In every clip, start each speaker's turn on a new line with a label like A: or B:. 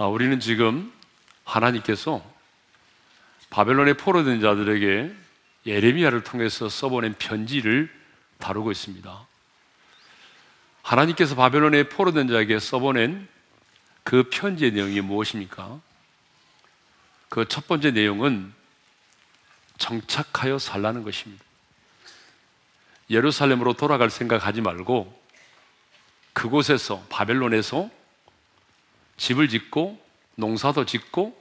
A: 아, 우리는 지금 하나님께서 바벨론에 포로된 자들에게 예레미야를 통해서 써보낸 편지를 다루고 있습니다. 하나님께서 바벨론에 포로된 자에게 써보낸 그 편지의 내용이 무엇입니까? 그 첫 번째 내용은 정착하여 살라는 것입니다. 예루살렘으로 돌아갈 생각하지 말고 그곳에서 바벨론에서 집을 짓고 농사도 짓고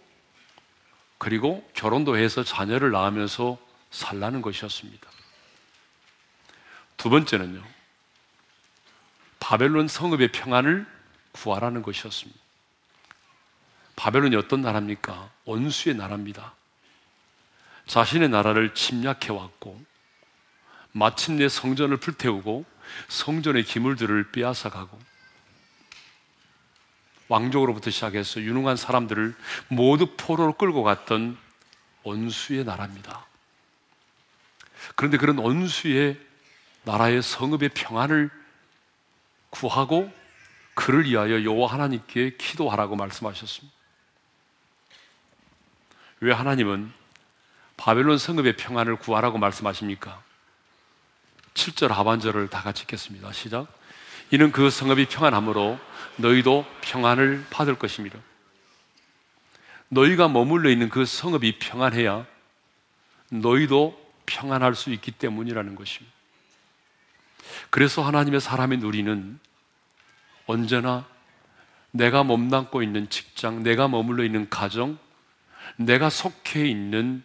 A: 그리고 결혼도 해서 자녀를 낳으면서 살라는 것이었습니다. 두 번째는요. 바벨론 성읍의 평안을 구하라는 것이었습니다. 바벨론이 어떤 나라입니까? 원수의 나라입니다. 자신의 나라를 침략해 왔고 마침내 성전을 불태우고 성전의 기물들을 빼앗아 가고 왕족으로부터 시작해서 유능한 사람들을 모두 포로로 끌고 갔던 원수의 나라입니다. 그런데 그런 원수의 나라의 성읍의 평안을 구하고 그를 위하여 여호와 하나님께 기도하라고 말씀하셨습니다. 왜 하나님은 바벨론 성읍의 평안을 구하라고 말씀하십니까? 7절 하반절을 다 같이 읽겠습니다. 시작. 이는 그 성읍이 평안함으로 너희도 평안을 받을 것입니다. 너희가 머물러 있는 그 성읍이 평안해야 너희도 평안할 수 있기 때문이라는 것입니다. 그래서 하나님의 사람의 누리는 언제나 내가 몸담고 있는 직장, 내가 머물러 있는 가정, 내가 속해 있는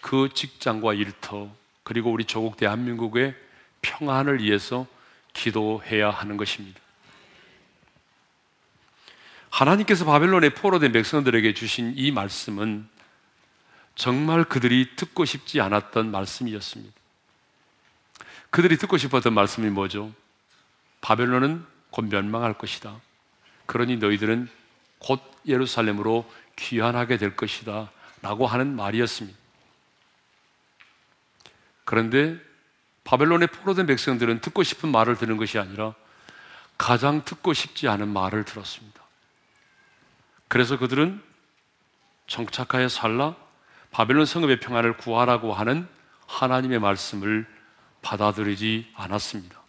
A: 그 직장과 일터, 그리고 우리 조국 대한민국의 평안을 위해서 기도해야 하는 것입니다. 하나님께서 바벨론에 포로된 백성들에게 주신 이 말씀은 정말 그들이 듣고 싶지 않았던 말씀이었습니다. 그들이 듣고 싶었던 말씀이 뭐죠? 바벨론은 곧 멸망할 것이다. 그러니 너희들은 곧 예루살렘으로 귀환하게 될 것이다. 라고 하는 말이었습니다. 그런데 바벨론에 포로된 백성들은 듣고 싶은 말을 듣는 것이 아니라 가장 듣고 싶지 않은 말을 들었습니다. 그래서 그들은 정착하여 살라 바벨론 성읍의 평안을 구하라고 하는 하나님의 말씀을 받아들이지 않았습니다.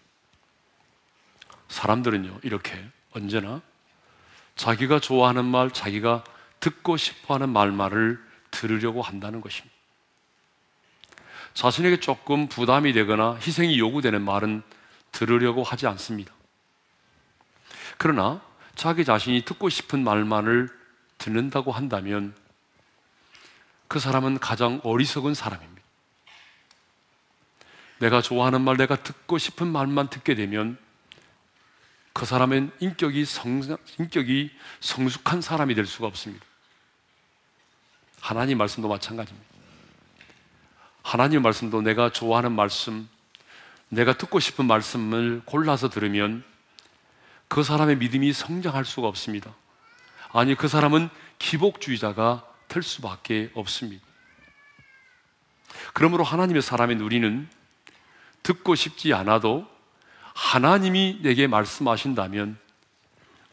A: 사람들은요, 이렇게 언제나 자기가 좋아하는 말, 자기가 듣고 싶어 하는 말만을 들으려고 한다는 것입니다. 자신에게 조금 부담이 되거나 희생이 요구되는 말은 들으려고 하지 않습니다. 그러나 자기 자신이 듣고 싶은 말만을 듣는다고 한다면 그 사람은 가장 어리석은 사람입니다. 내가 좋아하는 말, 내가 듣고 싶은 말만 듣게 되면 그 사람은 인격이 성, 인격이 성숙한 사람이 될 수가 없습니다. 하나님 말씀도 마찬가지입니다. 하나님 말씀도 내가 좋아하는 말씀, 내가 듣고 싶은 말씀을 골라서 들으면 그 사람의 믿음이 성장할 수가 없습니다. 아니, 그 사람은 기복주의자가 될 수밖에 없습니다. 그러므로 하나님의 사람의 누리는 듣고 싶지 않아도 하나님이 내게 말씀하신다면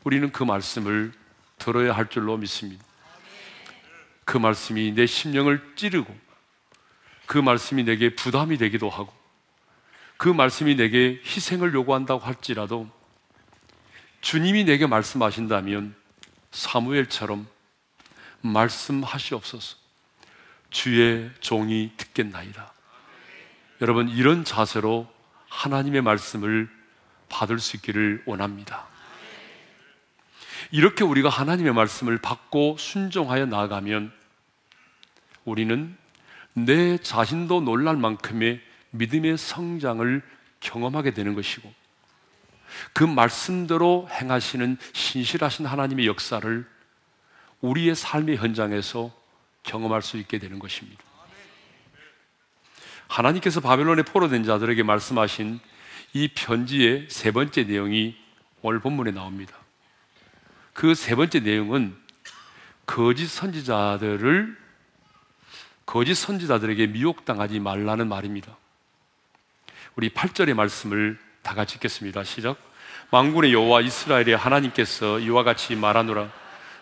A: 우리는 그 말씀을 들어야 할 줄로 믿습니다. 그 말씀이 내 심령을 찌르고 그 말씀이 내게 부담이 되기도 하고 그 말씀이 내게 희생을 요구한다고 할지라도 주님이 내게 말씀하신다면 사무엘처럼 말씀하시옵소서 주의 종이 듣겠나이다. 여러분 이런 자세로 하나님의 말씀을 받을 수 있기를 원합니다. 이렇게 우리가 하나님의 말씀을 받고 순종하여 나아가면 우리는 내 자신도 놀랄 만큼의 믿음의 성장을 경험하게 되는 것이고 그 말씀대로 행하시는 신실하신 하나님의 역사를 우리의 삶의 현장에서 경험할 수 있게 되는 것입니다. 하나님께서 바벨론에 포로된 자들에게 말씀하신 이 편지의 세 번째 내용이 오늘 본문에 나옵니다. 그 세 번째 내용은 거짓 선지자들을 거짓 선지자들에게 미혹당하지 말라는 말입니다. 우리 8절의 말씀을 다 같이 읽겠습니다. 시작. 망군의 여호와 이스라엘의 하나님께서 이와 같이 말하노라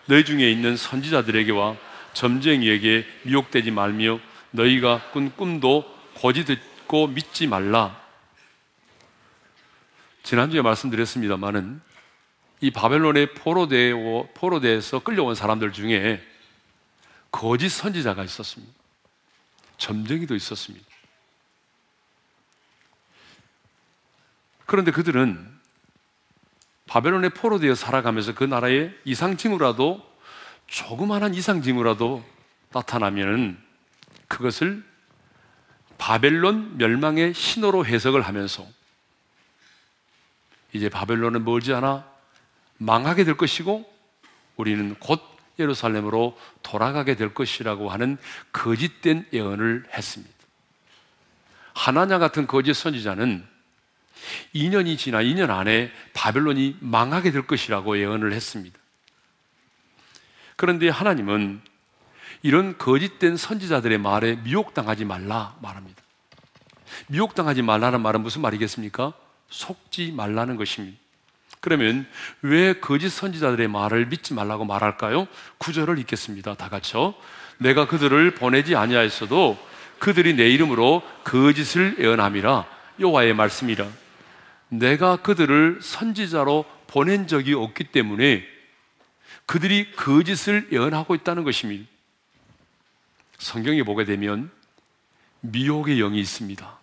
A: 너희 중에 있는 선지자들에게와 점쟁이에게 미혹되지 말며 너희가 꾼 꿈도 거짓 듣고 믿지 말라. 지난주에 말씀드렸습니다만은 이 바벨론의 포로대 포로대에서 끌려온 사람들 중에 거짓 선지자가 있었습니다. 점쟁이도 있었습니다. 그런데 그들은 바벨론의 포로되어 살아가면서 그 나라의 이상징후라도 조그마한 이상징후라도 나타나면은 그것을 바벨론 멸망의 신호로 해석을 하면서 이제 바벨론은 멀지 않아 망하게 될 것이고 우리는 곧 예루살렘으로 돌아가게 될 것이라고 하는 거짓된 예언을 했습니다. 하나냐 같은 거짓 선지자는 2년이 지나 2년 안에 바벨론이 망하게 될 것이라고 예언을 했습니다. 그런데 하나님은 이런 거짓된 선지자들의 말에 미혹당하지 말라 말합니다. 미혹당하지 말라는 말은 무슨 말이겠습니까? 속지 말라는 것입니다. 그러면 왜 거짓 선지자들의 말을 믿지 말라고 말할까요? 구절을 읽겠습니다. 다 같이요. 내가 그들을 보내지 아니하였어도 그들이 내 이름으로 거짓을 예언함이라 여호와의 말씀이라. 내가 그들을 선지자로 보낸 적이 없기 때문에 그들이 거짓을 예언하고 있다는 것입니다. 성경에 보게 되면 미혹의 영이 있습니다.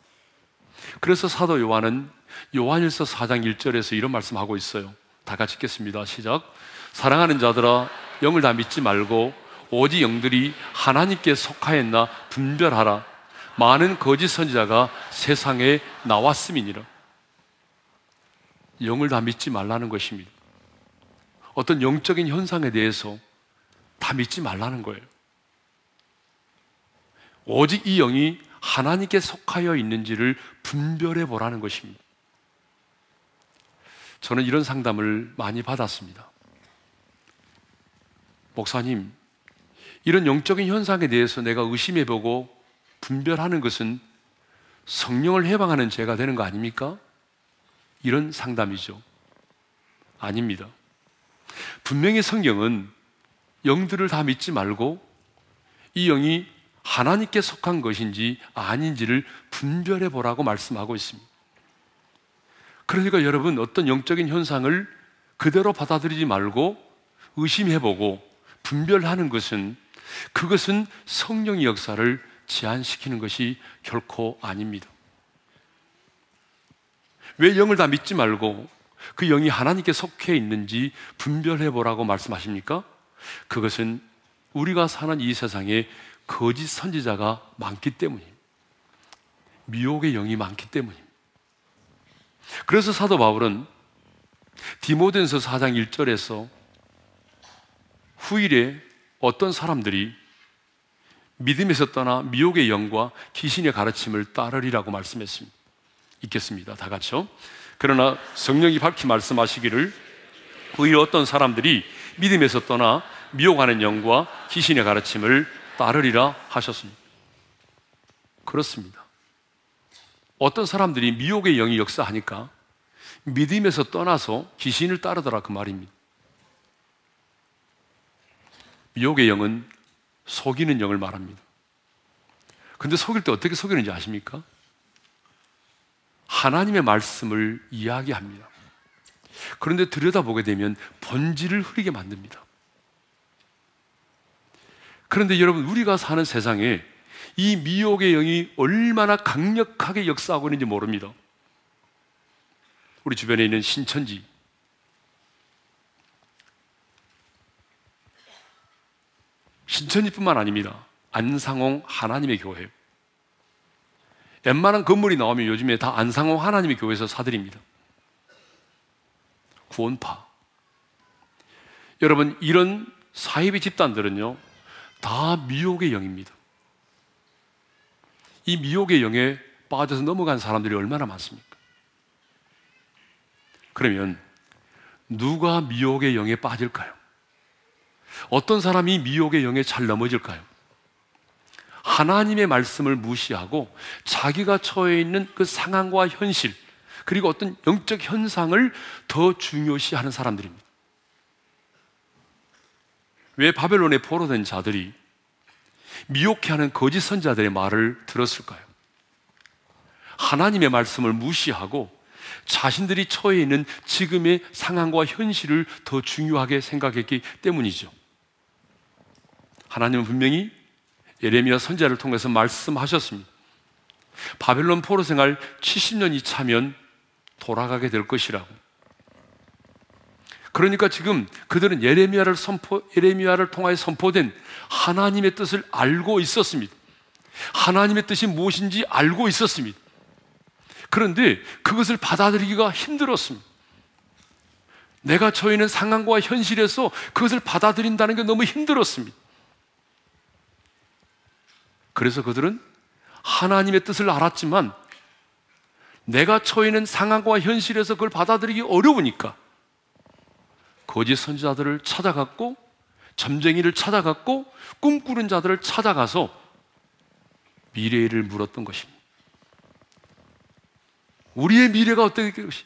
A: 그래서 사도 요한은 요한일서 4장 1절에서 이런 말씀하고 있어요. 다 같이 읽겠습니다. 시작. 사랑하는 자들아 영을 다 믿지 말고 오직 영들이 하나님께 속하였나 분별하라. 많은 거짓 선지자가 세상에 나왔음이니라. 영을 다 믿지 말라는 것입니다. 어떤 영적인 현상에 대해서 다 믿지 말라는 거예요. 오직 이 영이 하나님께 속하여 있는지를 분별해 보라는 것입니다. 저는 이런 상담을 많이 받았습니다. 목사님, 이런 영적인 현상에 대해서 내가 의심해 보고 분별하는 것은 성령을 해방하는 죄가 되는 거 아닙니까? 이런 상담이죠. 아닙니다. 분명히 성경은 영들을 다 믿지 말고 이 영이 하나님께 속한 것인지 아닌지를 분별해 보라고 말씀하고 있습니다. 그러니까 여러분 어떤 영적인 현상을 그대로 받아들이지 말고 의심해 보고 분별하는 것은 그것은 성령의 역사를 제한시키는 것이 결코 아닙니다. 왜 영을 다 믿지 말고 그 영이 하나님께 속해 있는지 분별해 보라고 말씀하십니까? 그것은 우리가 사는 이 세상에 거짓 선지자가 많기 때문입니다. 미혹의 영이 많기 때문입니다. 그래서 사도 바울은 디모덴서 4장 1절에서 후일에 어떤 사람들이 믿음에서 떠나 미혹의 영과 귀신의 가르침을 따르리라고 말씀했습니다. 읽겠습니다. 다 같이요. 그러나 성령이 밝히 말씀하시기를 후일 어떤 사람들이 믿음에서 떠나 미혹하는 영과 귀신의 가르침을 따르리라 하셨습니다. 그렇습니다. 어떤 사람들이 미혹의 영이 역사하니까 믿음에서 떠나서 귀신을 따르더라 그 말입니다. 미혹의 영은 속이는 영을 말합니다. 근데 속일 때 어떻게 속이는지 아십니까? 하나님의 말씀을 이야기합니다. 그런데 들여다보게 되면 본질을 흐리게 만듭니다. 그런데 여러분, 우리가 사는 세상에 이 미혹의 영이 얼마나 강력하게 역사하고 있는지 모릅니다. 우리 주변에 있는 신천지, 신천지뿐만 아닙니다. 안상홍 하나님의 교회. 웬만한 건물이 나오면 요즘에 다 안상홍 하나님의 교회에서 사드립니다. 구원파. 여러분, 이런 사이비 집단들은요, 다 미혹의 영입니다. 이 미혹의 영에 빠져서 넘어간 사람들이 얼마나 많습니까? 그러면 누가 미혹의 영에 빠질까요? 어떤 사람이 미혹의 영에 잘 넘어질까요? 하나님의 말씀을 무시하고 자기가 처해 있는 그 상황과 현실, 그리고 어떤 영적 현상을 더 중요시하는 사람들입니다. 왜 바벨론에 포로된 자들이 미혹해 하는 거짓 선자들의 말을 들었을까요? 하나님의 말씀을 무시하고 자신들이 처해 있는 지금의 상황과 현실을 더 중요하게 생각했기 때문이죠. 하나님은 분명히 예레미야 선자를 통해서 말씀하셨습니다. 바벨론 포로 생활 70년이 차면 돌아가게 될 것이라고. 그러니까 지금 그들은 예레미야를 선포, 예레미야를 통하여 선포된 하나님의 뜻을 알고 있었습니다. 하나님의 뜻이 무엇인지 알고 있었습니다. 그런데 그것을 받아들이기가 힘들었습니다. 내가 처해 있는 상황과 현실에서 그것을 받아들인다는 게 너무 힘들었습니다. 그래서 그들은 하나님의 뜻을 알았지만 내가 처해 있는 상황과 현실에서 그걸 받아들이기 어려우니까 거짓 선지자들을 찾아갔고 점쟁이를 찾아갔고 꿈꾸는 자들을 찾아가서 미래를 물었던 것입니다. 우리의 미래가 어떻게 될 것인지,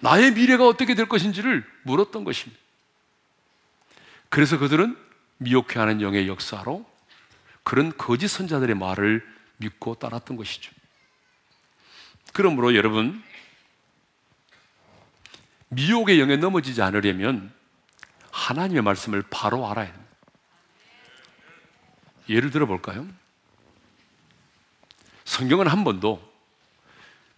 A: 나의 미래가 어떻게 될 것인지를 물었던 것입니다. 그래서 그들은 미혹해하는 영의 역사로 그런 거짓 선자들의 말을 믿고 따랐던 것이죠. 그러므로 여러분, 미혹의 영에 넘어지지 않으려면 하나님의 말씀을 바로 알아야 합니다. 예를 들어 볼까요? 성경은 한 번도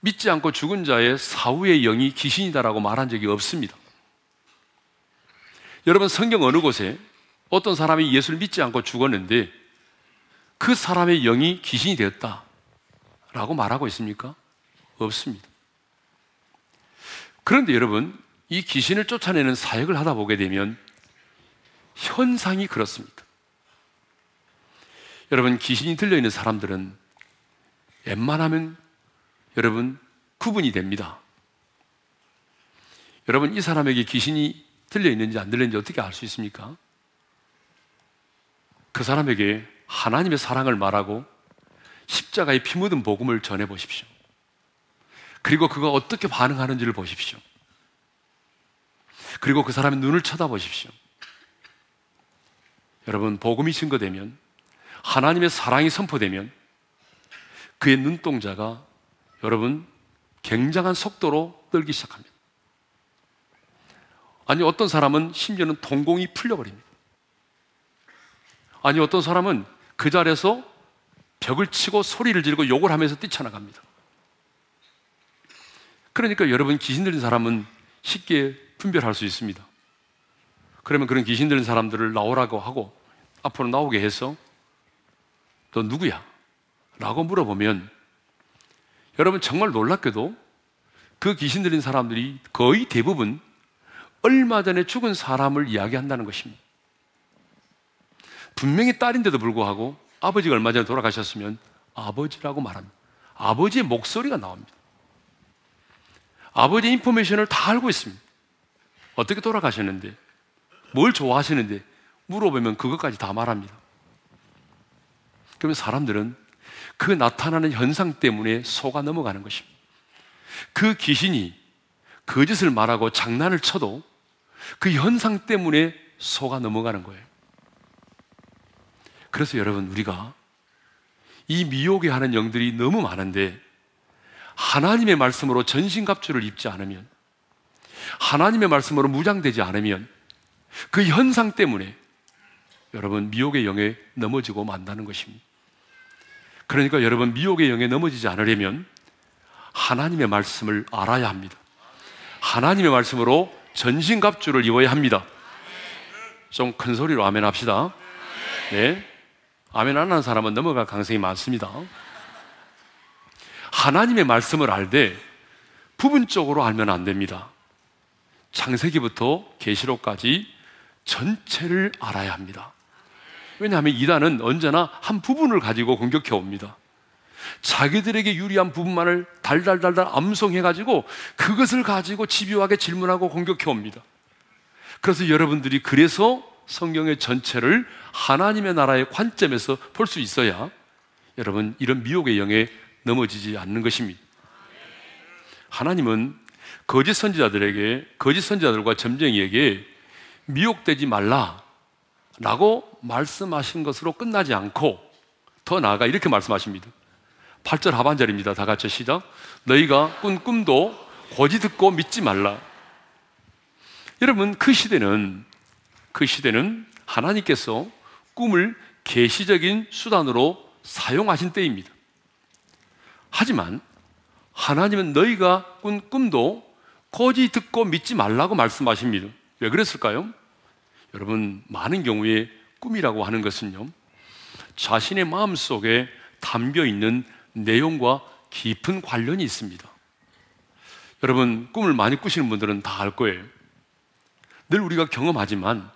A: 믿지 않고 죽은 자의 사후의 영이 귀신이다라고 말한 적이 없습니다. 여러분, 성경 어느 곳에 어떤 사람이 예수를 믿지 않고 죽었는데 그 사람의 영이 귀신이 되었다. 라고 말하고 있습니까? 없습니다. 그런데 여러분, 이 귀신을 쫓아내는 사역을 하다 보게 되면 현상이 그렇습니다. 여러분, 귀신이 들려있는 사람들은 웬만하면 여러분 구분이 됩니다. 여러분, 이 사람에게 귀신이 들려있는지 안 들려있는지 어떻게 알 수 있습니까? 그 사람에게 하나님의 사랑을 말하고 십자가의 피 묻은 복음을 전해 보십시오. 그리고 그가 어떻게 반응하는지를 보십시오. 그리고 그 사람의 눈을 쳐다보십시오. 여러분, 복음이 증거되면, 하나님의 사랑이 선포되면, 그의 눈동자가 여러분, 굉장한 속도로 떨기 시작합니다. 아니, 어떤 사람은 심지어는 동공이 풀려버립니다. 아니, 어떤 사람은 그 자리에서 벽을 치고 소리를 지르고 욕을 하면서 뛰쳐나갑니다. 그러니까 여러분 귀신 들린 사람은 쉽게 분별할 수 있습니다. 그러면 그런 귀신 들린 사람들을 나오라고 하고 앞으로 나오게 해서 너 누구야? 라고 물어보면 여러분 정말 놀랍게도 그 귀신 들린 사람들이 거의 대부분 얼마 전에 죽은 사람을 이야기한다는 것입니다. 분명히 딸인데도 불구하고 아버지가 얼마 전에 돌아가셨으면 아버지라고 말합니다. 아버지의 목소리가 나옵니다. 아버지의 인포메이션을 다 알고 있습니다. 어떻게 돌아가셨는데, 뭘 좋아하시는데, 물어보면 그것까지 다 말합니다. 그러면 사람들은 그 나타나는 현상 때문에 속아 넘어가는 것입니다. 그 귀신이 거짓을 말하고 장난을 쳐도 그 현상 때문에 속아 넘어가는 거예요. 그래서 여러분, 우리가 이 미혹에 하는 영들이 너무 많은데 하나님의 말씀으로 전신갑주를 입지 않으면 하나님의 말씀으로 무장되지 않으면 그 현상 때문에 여러분 미혹의 영에 넘어지고 만다는 것입니다. 그러니까 여러분 미혹의 영에 넘어지지 않으려면 하나님의 말씀을 알아야 합니다. 하나님의 말씀으로 전신갑주를 입어야 합니다. 좀 큰 소리로 아멘 합시다. 네. 아멘 안 하는 사람은 넘어갈 가능성이 많습니다. 하나님의 말씀을 알되 부분적으로 알면 안 됩니다. 창세기부터 계시록까지 전체를 알아야 합니다. 왜냐하면 이단은 언제나 한 부분을 가지고 공격해 옵니다. 자기들에게 유리한 부분만을 달달달달 암송해 가지고 그것을 가지고 집요하게 질문하고 공격해 옵니다. 그래서 여러분들이 그래서 성경의 전체를 하나님의 나라의 관점에서 볼 수 있어야 여러분 이런 미혹의 영에 넘어지지 않는 것입니다. 하나님은 거짓 선지자들에게 거짓 선지자들과 점쟁이에게 미혹되지 말라 라고 말씀하신 것으로 끝나지 않고 더 나아가 이렇게 말씀하십니다. 8절 하반절입니다. 다 같이 시작. 너희가 꾼 꿈도 고지 듣고 믿지 말라. 여러분, 그 시대는, 그 시대는 하나님께서 꿈을 계시적인 수단으로 사용하신 때입니다. 하지만 하나님은 너희가 꾼 꿈도 고지 듣고 믿지 말라고 말씀하십니다. 왜 그랬을까요? 여러분, 많은 경우에 꿈이라고 하는 것은요, 자신의 마음 속에 담겨 있는 내용과 깊은 관련이 있습니다. 여러분, 꿈을 많이 꾸시는 분들은 다 알 거예요. 늘 우리가 경험하지만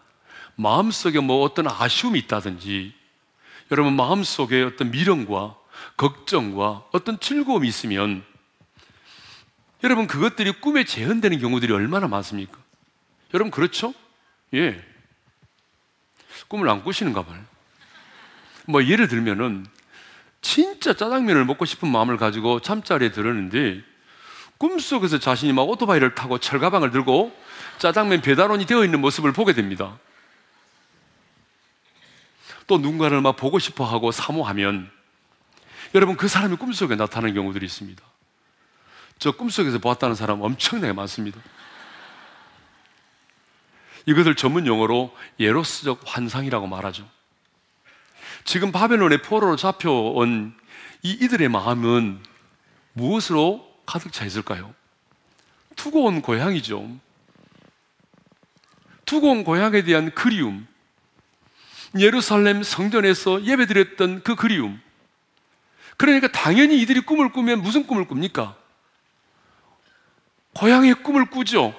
A: 마음속에 뭐 어떤 아쉬움이 있다든지 여러분 마음속에 어떤 미련과 걱정과 어떤 즐거움이 있으면 여러분 그것들이 꿈에 재현되는 경우들이 얼마나 많습니까? 여러분 그렇죠? 예. 꿈을 안 꾸시는가 봐요. 뭐 예를 들면은 진짜 짜장면을 먹고 싶은 마음을 가지고 잠자리에 들었는데 꿈속에서 자신이 막 오토바이를 타고 철가방을 들고 짜장면 배달원이 되어 있는 모습을 보게 됩니다. 또 누군가를 막 보고 싶어 하고 사모하면 여러분 그 사람이 꿈속에 나타나는 경우들이 있습니다. 저 꿈속에서 보았다는 사람 엄청나게 많습니다. 이것을 전문 용어로 예로스적 환상이라고 말하죠. 지금 바벨론의 포로로 잡혀온 이 이들의 마음은 무엇으로 가득 차 있을까요? 투고 온 고향이죠. 투고 온 고향에 대한 그리움, 예루살렘 성전에서 예배드렸던 그 그리움. 그러니까 당연히 이들이 꿈을 꾸면 무슨 꿈을 꿉니까? 고향의 꿈을 꾸죠.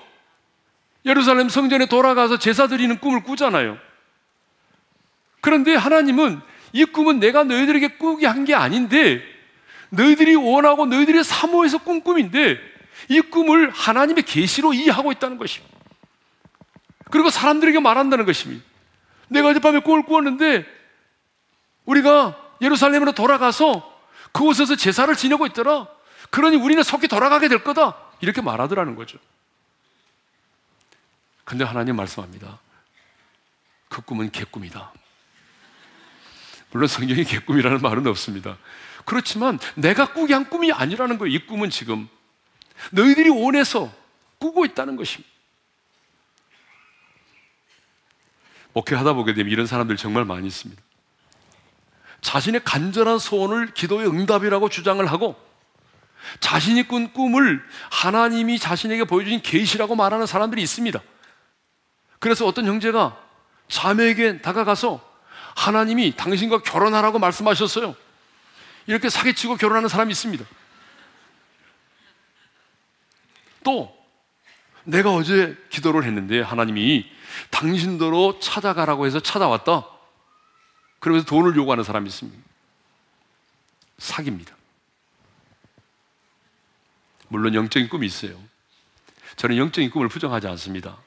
A: 예루살렘 성전에 돌아가서 제사 드리는 꿈을 꾸잖아요. 그런데 하나님은 이 꿈은 내가 너희들에게 꾸게 한 게 아닌데 너희들이 원하고 너희들이 사모해서 꾼 꿈인데 이 꿈을 하나님의 계시로 이해하고 있다는 것입니다. 그리고 사람들에게 말한다는 것입니다. 내가 어젯밤에 꿈을 꾸었는데 우리가 예루살렘으로 돌아가서 그곳에서 제사를 지내고 있더라. 그러니 우리는 속히 돌아가게 될 거다. 이렇게 말하더라는 거죠. 근데 하나님 말씀합니다. 그 꿈은 개꿈이다. 물론 성경에 개꿈이라는 말은 없습니다. 그렇지만 내가 꾸기 한 꿈이 아니라는 거예요. 이 꿈은 지금 너희들이 원해서 꾸고 있다는 것입니다. 목회하다 보게 되면 이런 사람들 정말 많이 있습니다. 자신의 간절한 소원을 기도의 응답이라고 주장을 하고 자신이 꾼 꿈을 하나님이 자신에게 보여주신 계시라고 말하는 사람들이 있습니다. 그래서 어떤 형제가 자매에게 다가가서 하나님이 당신과 결혼하라고 말씀하셨어요. 이렇게 사기치고 결혼하는 사람이 있습니다. 또 내가 어제 기도를 했는데 하나님이 당신도로 찾아가라고 해서 찾아왔다. 그러면서 돈을 요구하는 사람이 있습니다. 사기입니다. 물론 영적인 꿈이 있어요. 저는 영적인 꿈을 부정하지 않습니다.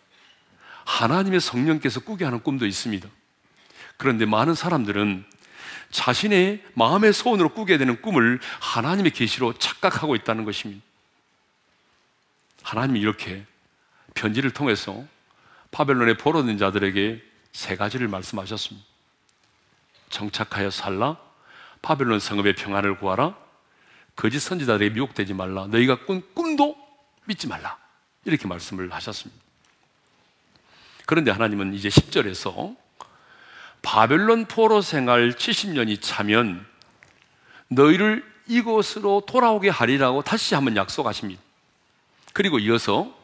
A: 하나님의 성령께서 꾸게 하는 꿈도 있습니다. 그런데 많은 사람들은 자신의 마음의 소원으로 꾸게 되는 꿈을 하나님의 계시로 착각하고 있다는 것입니다. 하나님이 이렇게 편지를 통해서 바벨론에 포로된 자들에게 세 가지를 말씀하셨습니다. 정착하여 살라, 바벨론 성읍의 평안을 구하라, 거짓 선지자들에게 미혹되지 말라, 너희가 꾼 꿈도 믿지 말라. 이렇게 말씀을 하셨습니다. 그런데 하나님은 이제 10절에서 바벨론 포로 생활 70년이 차면 너희를 이곳으로 돌아오게 하리라고 다시 한번 약속하십니다. 그리고 이어서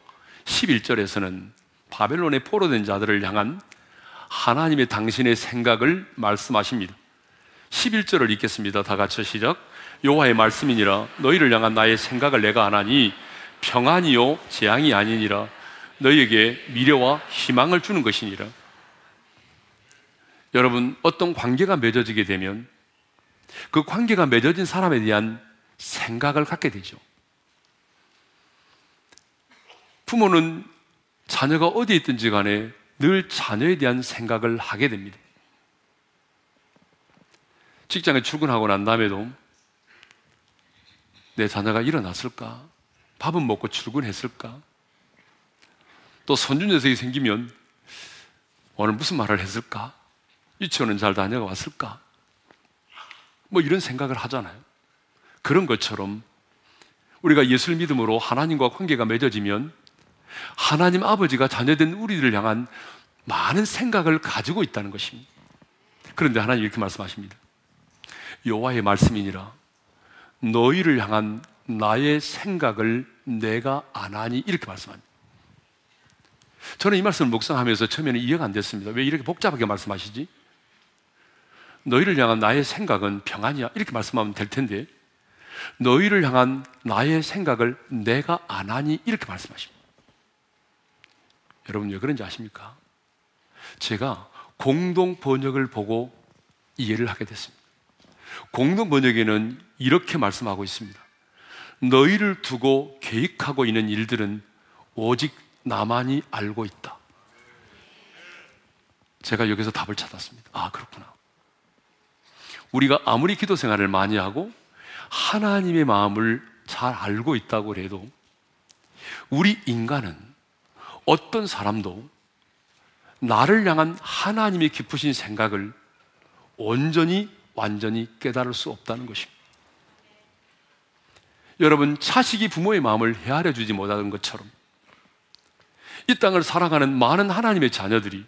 A: 11절에서는 바벨론에 포로된 자들을 향한 하나님의 당신의 생각을 말씀하십니다. 11절을 읽겠습니다. 다 같이 시작. 여호와의 말씀이니라 너희를 향한 나의 생각을 내가 안하니 평안이요 재앙이 아니니라 너희에게 미래와 희망을 주는 것이니라. 여러분 어떤 관계가 맺어지게 되면 그 관계가 맺어진 사람에 대한 생각을 갖게 되죠. 부모는 자녀가 어디 있든지 간에 늘 자녀에 대한 생각을 하게 됩니다. 직장에 출근하고 난 다음에도 내 자녀가 일어났을까? 밥은 먹고 출근했을까? 또 손주 녀석이 생기면 오늘 무슨 말을 했을까? 유치원은 잘 다녀왔을까? 뭐 이런 생각을 하잖아요. 그런 것처럼 우리가 예수를 믿음으로 하나님과 관계가 맺어지면 하나님 아버지가 자녀된 우리들을 향한 많은 생각을 가지고 있다는 것입니다. 그런데 하나님 이렇게 말씀하십니다. 여호와의 말씀이니라 너희를 향한 나의 생각을 내가 안 하니 이렇게 말씀합니다. 저는 이 말씀을 묵상하면서 처음에는 이해가 안 됐습니다. 왜 이렇게 복잡하게 말씀하시지? 너희를 향한 나의 생각은 평안이야. 이렇게 말씀하면 될 텐데, 너희를 향한 나의 생각을 내가 안 하니 이렇게 말씀하십니다. 여러분 왜 그런지 아십니까? 제가 공동 번역을 보고 이해를 하게 됐습니다. 공동 번역에는 이렇게 말씀하고 있습니다. 너희를 두고 계획하고 있는 일들은 오직 나만이 알고 있다. 제가 여기서 답을 찾았습니다. 아, 그렇구나. 우리가 아무리 기도 생활을 많이 하고 하나님의 마음을 잘 알고 있다고 해도 우리 인간은 어떤 사람도 나를 향한 하나님의 깊으신 생각을 온전히 완전히 깨달을 수 없다는 것입니다. 여러분, 자식이 부모의 마음을 헤아려 주지 못하는 것처럼 이 땅을 살아가는 많은 하나님의 자녀들이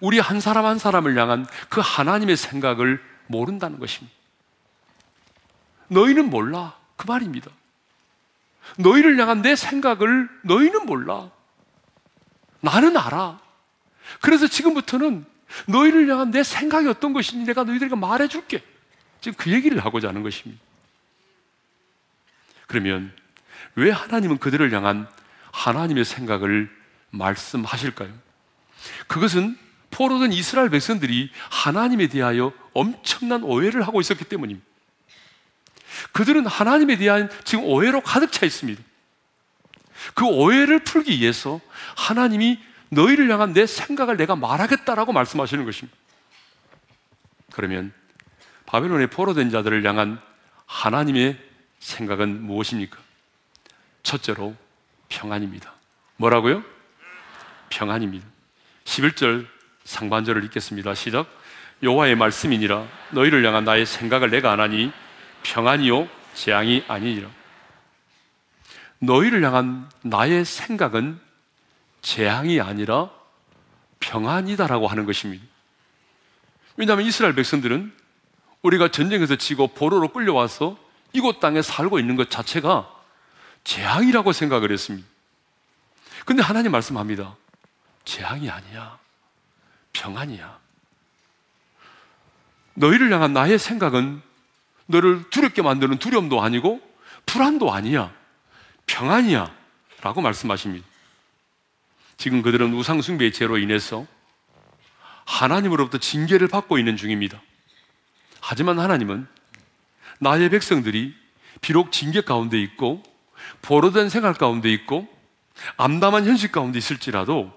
A: 우리 한 사람 한 사람을 향한 그 하나님의 생각을 모른다는 것입니다. 너희는 몰라. 그 말입니다. 너희를 향한 내 생각을 너희는 몰라. 나는 알아. 그래서 지금부터는 너희를 향한 내 생각이 어떤 것인지 내가 너희들에게 말해줄게. 지금 그 얘기를 하고자 하는 것입니다. 그러면 왜 하나님은 그들을 향한 하나님의 생각을 말씀하실까요? 그것은 포로된 이스라엘 백성들이 하나님에 대하여 엄청난 오해를 하고 있었기 때문입니다. 그들은 하나님에 대한 지금 오해로 가득 차 있습니다. 그 오해를 풀기 위해서 하나님이 너희를 향한 내 생각을 내가 말하겠다라고 말씀하시는 것입니다. 그러면 바벨론의 포로된 자들을 향한 하나님의 생각은 무엇입니까? 첫째로 평안입니다. 뭐라고요? 평안입니다. 11절 상반절을 읽겠습니다. 시작. 여호와의 말씀이니라 너희를 향한 나의 생각을 내가 안 하니 평안이요 재앙이 아니니라. 너희를 향한 나의 생각은 재앙이 아니라 평안이다라고 하는 것입니다. 왜냐하면 이스라엘 백성들은 우리가 전쟁에서 지고 보로로 끌려와서 이곳 땅에 살고 있는 것 자체가 재앙이라고 생각을 했습니다. 근데 하나님 말씀합니다. 재앙이 아니야. 평안이야. 너희를 향한 나의 생각은 너를 두렵게 만드는 두려움도 아니고 불안도 아니야. 평안이야. 라고 말씀하십니다. 지금 그들은 우상숭배의 죄로 인해서 하나님으로부터 징계를 받고 있는 중입니다. 하지만 하나님은 나의 백성들이 비록 징계 가운데 있고 보로된 생활 가운데 있고 암담한 현실 가운데 있을지라도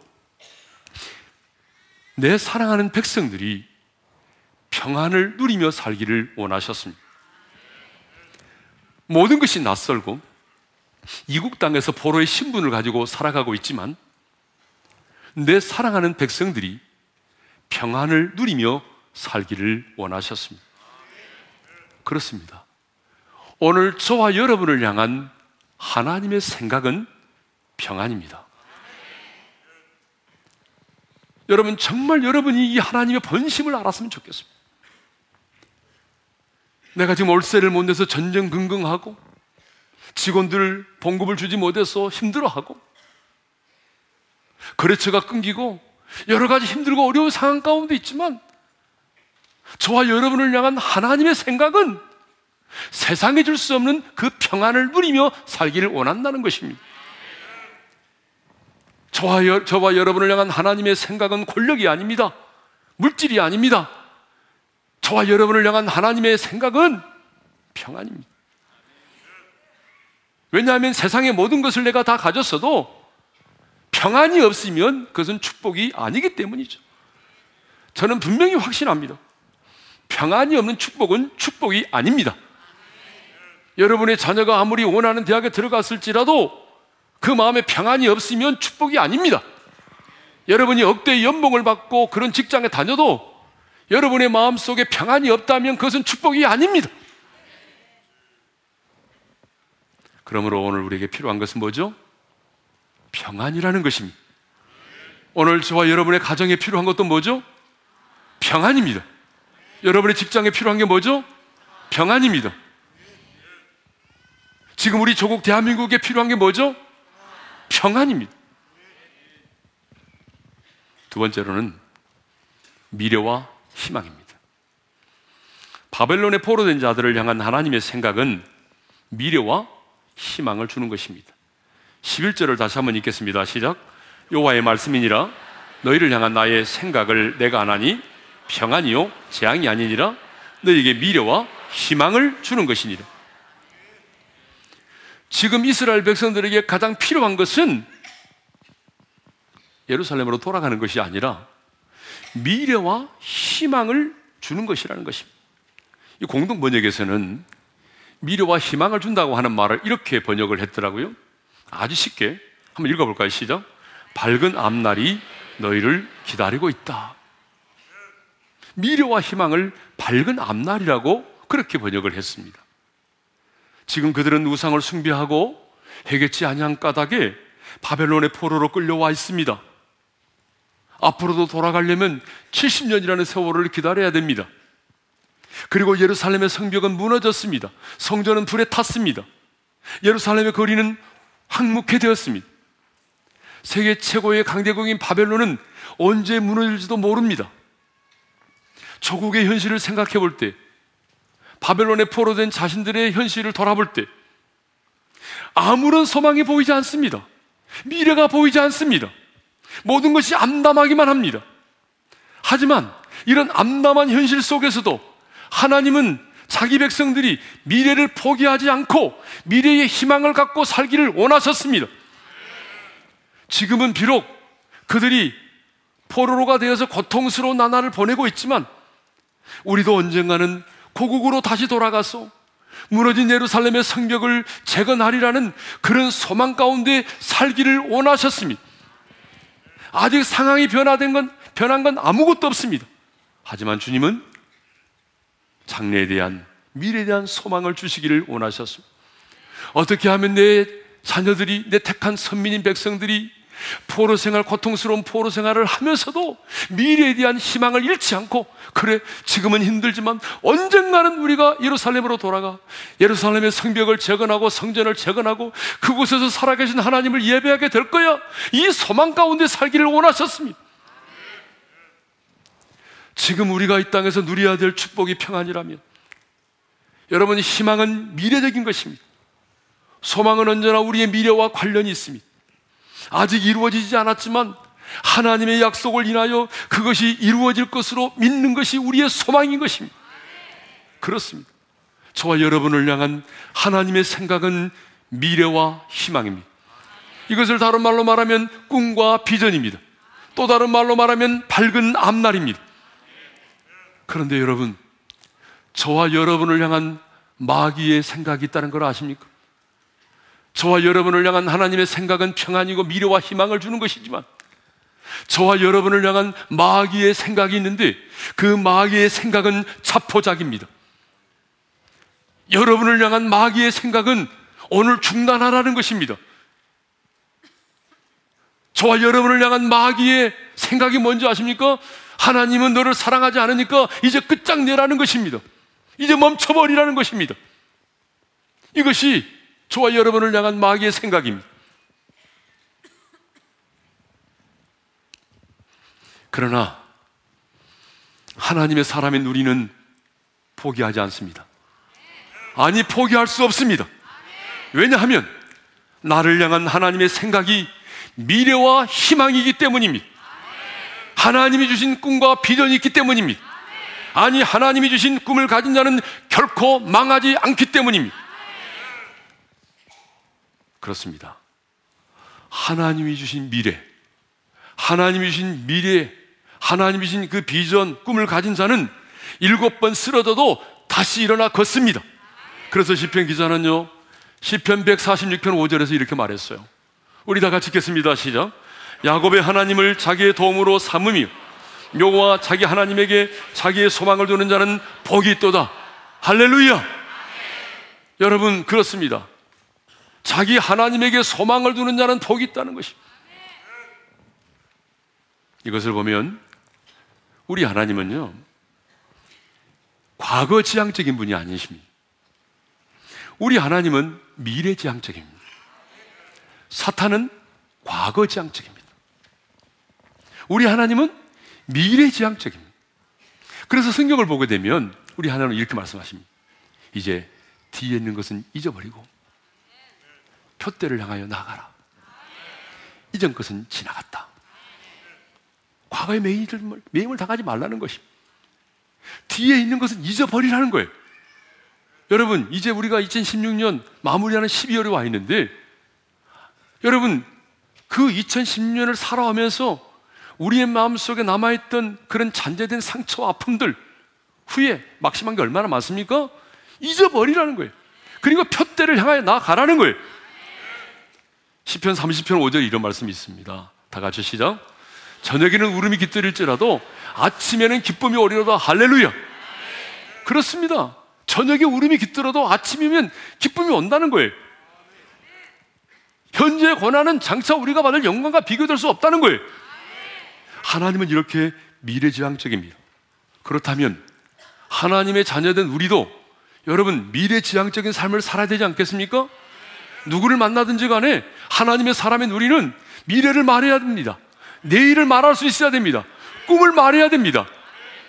A: 내 사랑하는 백성들이 평안을 누리며 살기를 원하셨습니다. 모든 것이 낯설고 이국 땅에서 포로의 신분을 가지고 살아가고 있지만 내 사랑하는 백성들이 평안을 누리며 살기를 원하셨습니다. 그렇습니다. 오늘 저와 여러분을 향한 하나님의 생각은 평안입니다. 여러분, 정말 여러분이 이 하나님의 본심을 알았으면 좋겠습니다. 내가 지금 월세를 못 내서 전전긍긍하고 직원들 봉급을 주지 못해서 힘들어하고 거래처가 끊기고 여러 가지 힘들고 어려운 상황 가운데 있지만 저와 여러분을 향한 하나님의 생각은 세상에 줄 수 없는 그 평안을 누리며 살기를 원한다는 것입니다. 저와, 여, 저와 여러분을 향한 하나님의 생각은 권력이 아닙니다. 물질이 아닙니다. 저와 여러분을 향한 하나님의 생각은 평안입니다. 왜냐하면 세상의 모든 것을 내가 다 가졌어도 평안이 없으면 그것은 축복이 아니기 때문이죠. 저는 분명히 확신합니다. 평안이 없는 축복은 축복이 아닙니다. 여러분의 자녀가 아무리 원하는 대학에 들어갔을지라도 그 마음에 평안이 없으면 축복이 아닙니다. 여러분이 억대의 연봉을 받고 그런 직장에 다녀도 여러분의 마음 속에 평안이 없다면 그것은 축복이 아닙니다. 그러므로 오늘 우리에게 필요한 것은 뭐죠? 평안이라는 것입니다. 오늘 저와 여러분의 가정에 필요한 것도 뭐죠? 평안입니다. 여러분의 직장에 필요한 게 뭐죠? 평안입니다. 지금 우리 조국 대한민국에 필요한 게 뭐죠? 평안입니다. 두 번째로는 미래와 희망입니다. 바벨론에 포로된 자들을 향한 하나님의 생각은 미래와 희망을 주는 것입니다. 11절을 다시 한번 읽겠습니다. 시작. 여호와의 말씀이니라 너희를 향한 나의 생각을 내가 안하니 평안이요 재앙이 아니니라 너희에게 미래와 희망을 주는 것이니라. 지금 이스라엘 백성들에게 가장 필요한 것은 예루살렘으로 돌아가는 것이 아니라 미래와 희망을 주는 것이라는 것입니다. 이 공동 번역에서는 미래와 희망을 준다고 하는 말을 이렇게 번역을 했더라고요. 아주 쉽게 한번 읽어볼까요? 시작. 밝은 앞날이 너희를 기다리고 있다. 미래와 희망을 밝은 앞날이라고 그렇게 번역을 했습니다. 지금 그들은 우상을 숭배하고 해겠지 아니한 까닭에 바벨론의 포로로 끌려와 있습니다. 앞으로도 돌아가려면 70년이라는 세월을 기다려야 됩니다. 그리고 예루살렘의 성벽은 무너졌습니다. 성전은 불에 탔습니다. 예루살렘의 거리는 항목해 되었습니다. 세계 최고의 강대국인 바벨론은 언제 무너질지도 모릅니다. 조국의 현실을 생각해 볼 때, 바벨론에 포로된 자신들의 현실을 돌아볼 때, 아무런 소망이 보이지 않습니다. 미래가 보이지 않습니다. 모든 것이 암담하기만 합니다. 하지만 이런 암담한 현실 속에서도 하나님은 자기 백성들이 미래를 포기하지 않고 미래의 희망을 갖고 살기를 원하셨습니다. 지금은 비록 그들이 포로로가 되어서 고통스러운 나날을 보내고 있지만 우리도 언젠가는 고국으로 다시 돌아가서 무너진 예루살렘의 성벽을 재건하리라는 그런 소망 가운데 살기를 원하셨습니다. 아직 상황이 변화된 건, 변한 건 아무것도 없습니다. 하지만 주님은 장래에 대한, 미래에 대한 소망을 주시기를 원하셨습니다. 어떻게 하면 내 자녀들이, 내 택한 선민인 백성들이 포로 생활, 고통스러운 포로 생활을 하면서도 미래에 대한 희망을 잃지 않고, 그래, 지금은 힘들지만 언젠가는 우리가 예루살렘으로 돌아가 예루살렘의 성벽을 재건하고 성전을 재건하고 그곳에서 살아계신 하나님을 예배하게 될 거야. 이 소망 가운데 살기를 원하셨습니다. 지금 우리가 이 땅에서 누려야 될 축복이 평안이라면 여러분 희망은 미래적인 것입니다. 소망은 언제나 우리의 미래와 관련이 있습니다. 아직 이루어지지 않았지만 하나님의 약속을 인하여 그것이 이루어질 것으로 믿는 것이 우리의 소망인 것입니다. 그렇습니다. 저와 여러분을 향한 하나님의 생각은 미래와 희망입니다. 이것을 다른 말로 말하면 꿈과 비전입니다. 또 다른 말로 말하면 밝은 앞날입니다. 그런데 여러분, 저와 여러분을 향한 마귀의 생각이 있다는 걸 아십니까? 저와 여러분을 향한 하나님의 생각은 평안이고 미래와 희망을 주는 것이지만 저와 여러분을 향한 마귀의 생각이 있는데 그 마귀의 생각은 자포자기입니다. 여러분을 향한 마귀의 생각은 오늘 중단하라는 것입니다. 저와 여러분을 향한 마귀의 생각이 뭔지 아십니까? 하나님은 너를 사랑하지 않으니까 이제 끝장내라는 것입니다. 이제 멈춰버리라는 것입니다. 이것이 저와 여러분을 향한 마귀의 생각입니다. 그러나 하나님의 사람인 우리는 포기하지 않습니다. 아니, 포기할 수 없습니다. 왜냐하면 나를 향한 하나님의 생각이 미래와 희망이기 때문입니다. 하나님이 주신 꿈과 비전이 있기 때문입니다. 아니, 하나님이 주신 꿈을 가진 자는 결코 망하지 않기 때문입니다. 그렇습니다. 하나님이 주신 미래, 하나님이 주신 미래, 하나님이 주신 그 비전, 꿈을 가진 자는 일곱 번 쓰러져도 다시 일어나 걷습니다. 그래서 시편 기자는요, 시편 146편 5절에서 이렇게 말했어요. 우리 다 같이 읽겠습니다. 시작. 야곱의 하나님을 자기의 도움으로 삼으며 묘와 자기 하나님에게 자기의 소망을 두는 자는 복이 있도다. 할렐루야! 여러분, 그렇습니다. 자기 하나님에게 소망을 두는 자는 복이 있다는 것입니다. 이것을 보면 우리 하나님은요, 과거 지향적인 분이 아니십니다. 우리 하나님은 미래 지향적입니다. 사탄은 과거 지향적입니다. 우리 하나님은 미래 지향적입니다. 그래서 성경을 보게 되면 우리 하나님은 이렇게 말씀하십니다. 이제 뒤에 있는 것은 잊어버리고 표대를 향하여 나가라. 이전 것은 지나갔다. 과거의 매임을, 매임을 당하지 말라는 것입니다. 뒤에 있는 것은 잊어버리라는 거예요. 여러분, 이제 우리가 2016년 마무리하는 12월에 와 있는데, 여러분, 그 2016년을 살아가면서 우리의 마음 속에 남아있던 그런 잔재된 상처와 아픔들, 후에 막심한 게 얼마나 많습니까? 잊어버리라는 거예요. 그리고 표대를 향하여 나가라는 거예요. 10편 30편 5절 이런 말씀이 있습니다. 다 같이 시작. 저녁에는 울음이 깃들일지라도 아침에는 기쁨이 오리로다. 할렐루야. 그렇습니다. 저녁에 울음이 깃들어도 아침이면 기쁨이 온다는 거예요. 현재의 고난은 장차 우리가 받을 영광과 비교될 수 없다는 거예요. 하나님은 이렇게 미래지향적입니다. 그렇다면 하나님의 자녀된 우리도 여러분 미래지향적인 삶을 살아야 되지 않겠습니까? 누구를 만나든지 간에 하나님의 사람인 우리는 미래를 말해야 됩니다. 내일을 말할 수 있어야 됩니다. 꿈을 말해야 됩니다.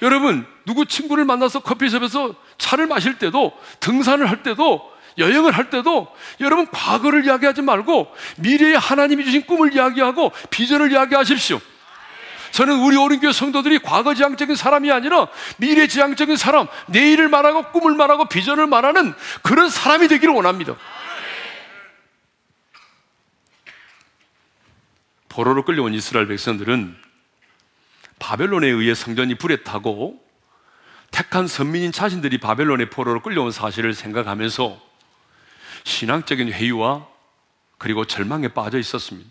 A: 여러분, 누구 친구를 만나서 커피숍에서 차를 마실 때도 등산을 할 때도 여행을 할 때도 여러분 과거를 이야기하지 말고 미래에 하나님이 주신 꿈을 이야기하고 비전을 이야기하십시오. 저는 우리 오른교회 성도들이 과거 지향적인 사람이 아니라 미래 지향적인 사람, 내일을 말하고 꿈을 말하고 비전을 말하는 그런 사람이 되기를 원합니다. 포로로 끌려온 이스라엘 백성들은 바벨론에 의해 성전이 불에 타고 택한 선민인 자신들이 바벨론의 포로로 끌려온 사실을 생각하면서 신앙적인 회의와 그리고 절망에 빠져 있었습니다.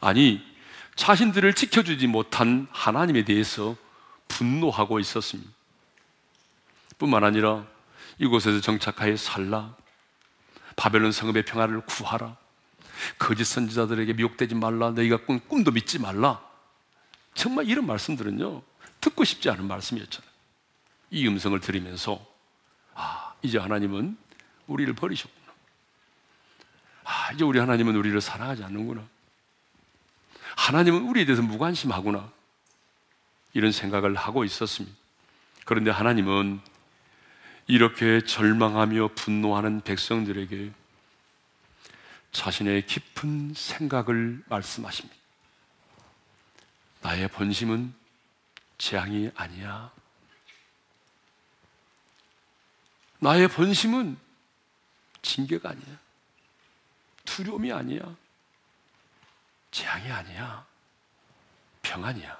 A: 아니, 자신들을 지켜주지 못한 하나님에 대해서 분노하고 있었습니다. 뿐만 아니라 이곳에서 정착하여 살라. 바벨론 성읍의 평화를 구하라. 거짓 선지자들에게 미혹되지 말라. 너희가 꿈, 꿈도 믿지 말라. 정말 이런 말씀들은요, 듣고 싶지 않은 말씀이었잖아요. 이 음성을 들으면서, 아, 이제 하나님은 우리를 버리셨구나. 아, 이제 우리 하나님은 우리를 사랑하지 않는구나. 하나님은 우리에 대해서 무관심하구나. 이런 생각을 하고 있었습니다. 그런데 하나님은 이렇게 절망하며 분노하는 백성들에게 자신의 깊은 생각을 말씀하십니다. 나의 본심은 재앙이 아니야. 나의 본심은 징계가 아니야. 두려움이 아니야. 재앙이 아니야. 평안이야.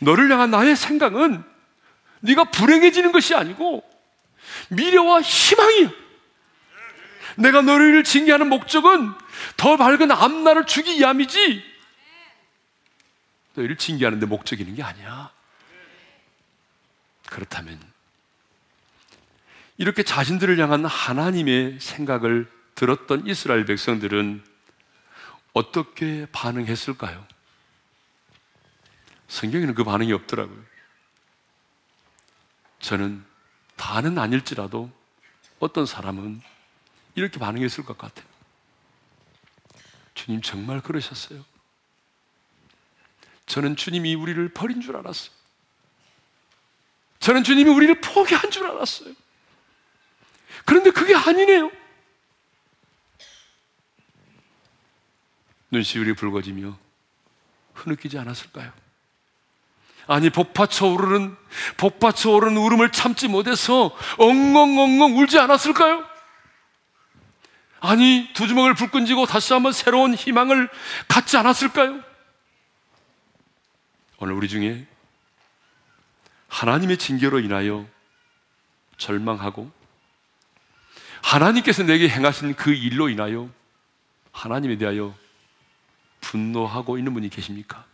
A: 너를 향한 나의 생각은 네가 불행해지는 것이 아니고 미래와 희망이야. 내가 너희를 징계하는 목적은 더 밝은 앞날을 주기 위함이지 너희를 징계하는 데 목적이 있는 게 아니야. 그렇다면 이렇게 자신들을 향한 하나님의 생각을 들었던 이스라엘 백성들은 어떻게 반응했을까요? 성경에는 그 반응이 없더라고요. 저는 다는 아닐지라도 어떤 사람은 이렇게 반응했을 것 같아요. 주님 정말 그러셨어요. 저는 주님이 우리를 버린 줄 알았어요. 저는 주님이 우리를 포기한 줄 알았어요. 그런데 그게 아니네요. 눈시울이 붉어지며 흐느끼지 않았을까요? 아니 복받쳐 오르는 복받쳐 오르는 울음을 참지 못해서 엉엉엉엉 울지 않았을까요? 아니, 두 주먹을 불끈 쥐고 다시 한번 새로운 희망을 갖지 않았을까요? 오늘 우리 중에 하나님의 징계로 인하여 절망하고 하나님께서 내게 행하신 그 일로 인하여 하나님에 대하여 분노하고 있는 분이 계십니까?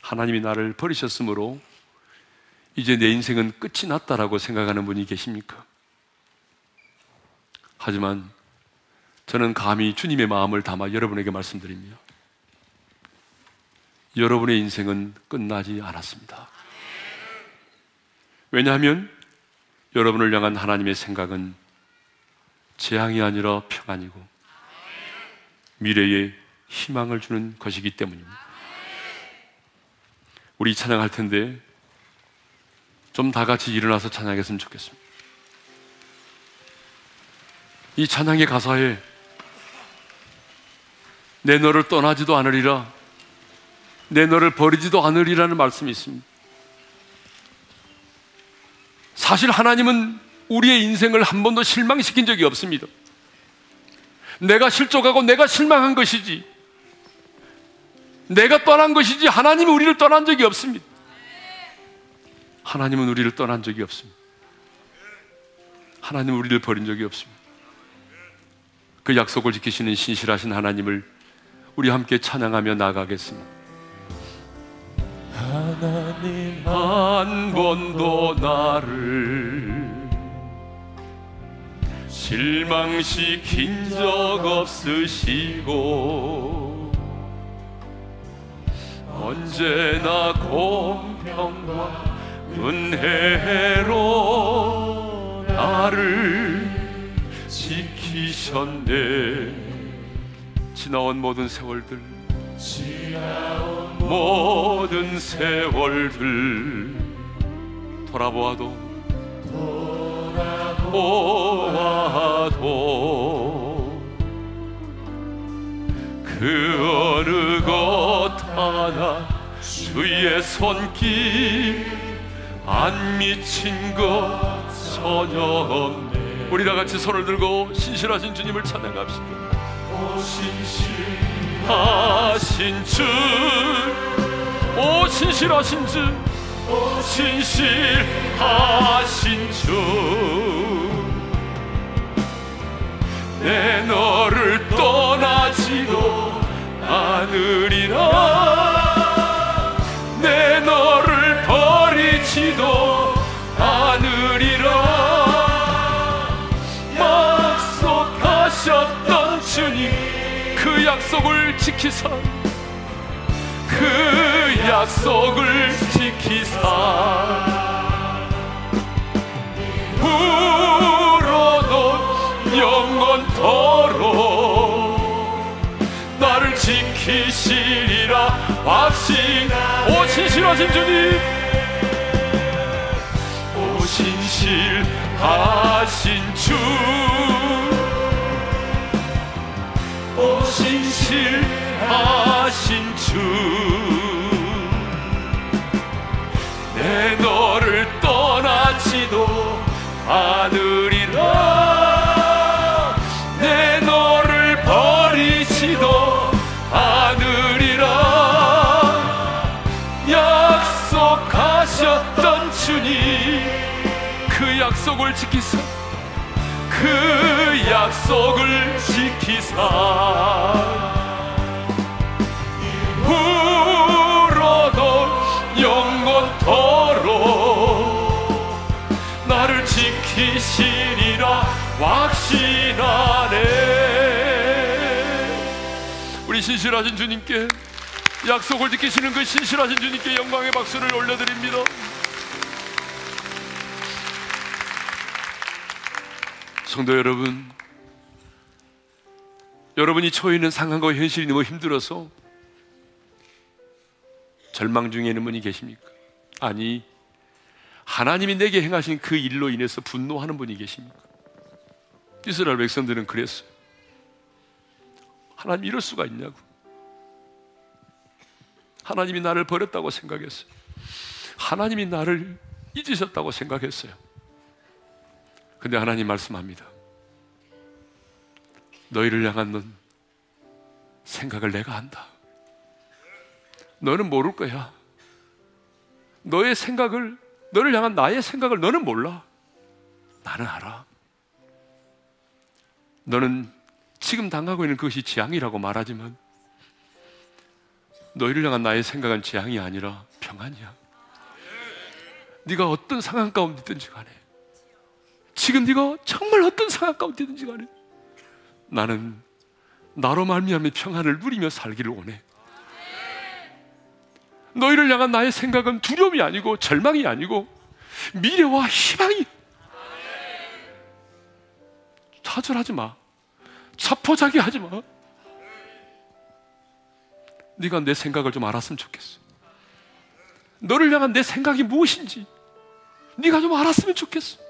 A: 하나님이 나를 버리셨으므로 이제 내 인생은 끝이 났다라고 생각하는 분이 계십니까? 하지만 저는 감히 주님의 마음을 담아 여러분에게 말씀드립니다. 여러분의 인생은 끝나지 않았습니다. 왜냐하면 여러분을 향한 하나님의 생각은 재앙이 아니라 평안이고 미래에 희망을 주는 것이기 때문입니다. 우리 찬양할 텐데 좀 다 같이 일어나서 찬양했으면 좋겠습니다. 이 찬양의 가사에 내 너를 떠나지도 않으리라 내 너를 버리지도 않으리라는 말씀이 있습니다. 사실 하나님은 우리의 인생을 한 번도 실망시킨 적이 없습니다. 내가 실족하고 내가 실망한 것이지. 내가 떠난 것이지 하나님이 우리를 떠난 적이 없습니다. 하나님은 우리를 떠난 적이 없습니다. 하나님은 우리를 버린 적이 없습니다. 그 약속을 지키시는 신실하신 하나님을 우리 함께 찬양하며 나가겠습니다. 하나님 한 번도 나를 실망시킨 적 없으시고 언제나 공평과 은혜로 나를 지키셨네. 지나온 모든 세월들 지나온 모든 세월들 돌아보아도 돌아 보아도 그 어느 것 하나 주의 손길 안 미친 것 전혀 없네. 우리 다 같이 손을 들고 신실하신 주님을 찬양합시다. 오 신실하신 주오 신실하신 주 신실하신 주 내 너를 떠나지도 않으리라. 내 너를 버리지도 않으리라. 약속하셨던 주님 그 약속을 지키사 그 약속을 지키사 영원토록 나를 지키시리라 확신 오 신실하신 주님. 오 신실하신 주. 오 신실하신 주내 너를 떠나지도 않으리 그 약속을 지키사 울어도 영원토록 나를 지키시리라 확신하네. 우리 신실하신 주님께 약속을 지키시는 그 신실하신 주님께 영광의 박수를 올려드립니다 성도 여러분 여러분이 처해 있는 상황과 현실이 너무 힘들어서 절망 중에 있는 분이 계십니까? 아니, 하나님이 내게 행하신 그 일로 인해서 분노하는 분이 계십니까? 이스라엘 백성들은 그랬어요. 하나님 이럴 수가 있냐고. 하나님이 나를 버렸다고 생각했어요. 하나님이 나를 잊으셨다고 생각했어요. 근데 하나님 말씀합니다. 너희를 향한 넌 생각을 내가 한다. 너는 모를 거야. 너의 생각을, 너를 향한 나의 생각을 너는 몰라. 나는 알아. 너는 지금 당하고 있는 그것이 재앙이라고 말하지만 너희를 향한 나의 생각은 재앙이 아니라 평안이야. 네가 어떤 상황 가운데 있든지 간에 지금 네가 정말 어떤 상황 가운데 있든지 간에 나는 나로 말미암아 평안을 누리며 살기를 원해. 너희를 향한 나의 생각은 두려움이 아니고 절망이 아니고 미래와 희망이. 좌절하지 마. 자포자기 하지 마. 네가 내 생각을 좀 알았으면 좋겠어. 너를 향한 내 생각이 무엇인지 네가 좀 알았으면 좋겠어.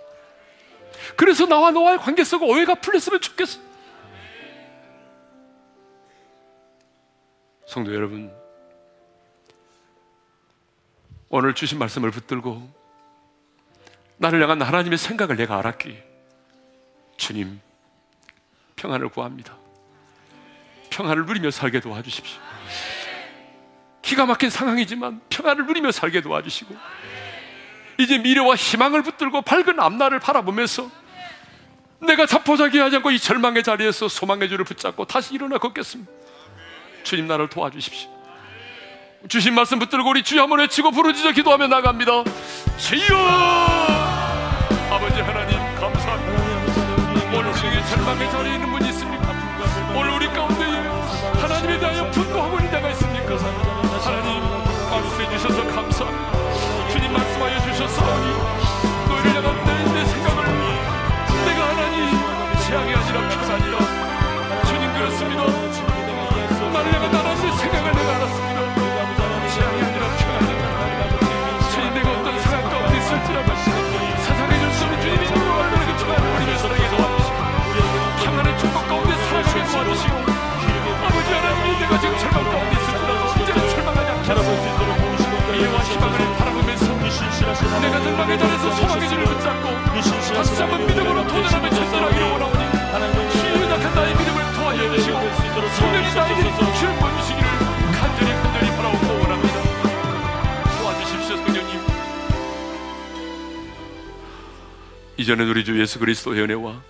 A: 그래서 나와 너와의 관계 속에 오해가 풀렸으면 좋겠어. 성도 여러분, 오늘 주신 말씀을 붙들고 나를 향한 하나님의 생각을 내가 알았기에 주님 평안을 구합니다. 평안을 누리며 살게 도와주십시오. 기가 막힌 상황이지만 평안을 누리며 살게 도와주시고 이제 미래와 희망을 붙들고 밝은 앞날을 바라보면서 내가 자포자기하지 않고 이 절망의 자리에서 소망의 줄을 붙잡고 다시 일어나 걷겠습니다. 주님 나를 도와주십시오. 주신 말씀 붙들고 우리 주여 한번 외치고 부르짖어 기도하며 나갑니다. 주여! 아버지 하나님 감사합니다. 오늘 우리에게 절망의 자리에 있는 분이 있습니까? 오늘 우리 가운데 하나님에 대하여 분노하고 있는 자가 있습니까? 하나님 말씀해 주셔서 감사합니다. 절망의 자리에서 소망의 줄을 붙잡고 다시 한번 믿음으로 도전하며 전진하기를 원하오니 주의 약한 나의 믿음을 도와줘 주시고 성령이 나에게 주를 보여주시기를 간절히 간절히 바라옵고 원합니다. 도와주십시오 성령님. 이전에 우리 주 예수 그리스도의 은혜와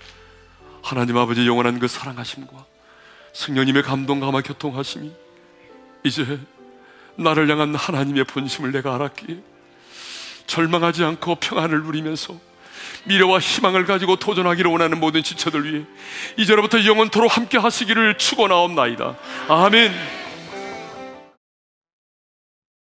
A: 하나님 아버지 영원한 그 사랑하심과 성령님의 감동과 아마 교통하심이 이제 나를 향한 하나님의 본심을 내가 알았기에 절망하지 않고 평안을 누리면서 미래와 희망을 가지고 도전하기를 원하는 모든 지체들 위해 이제로부터 영원토록 함께 하시기를 축원하옵나이다. 아멘.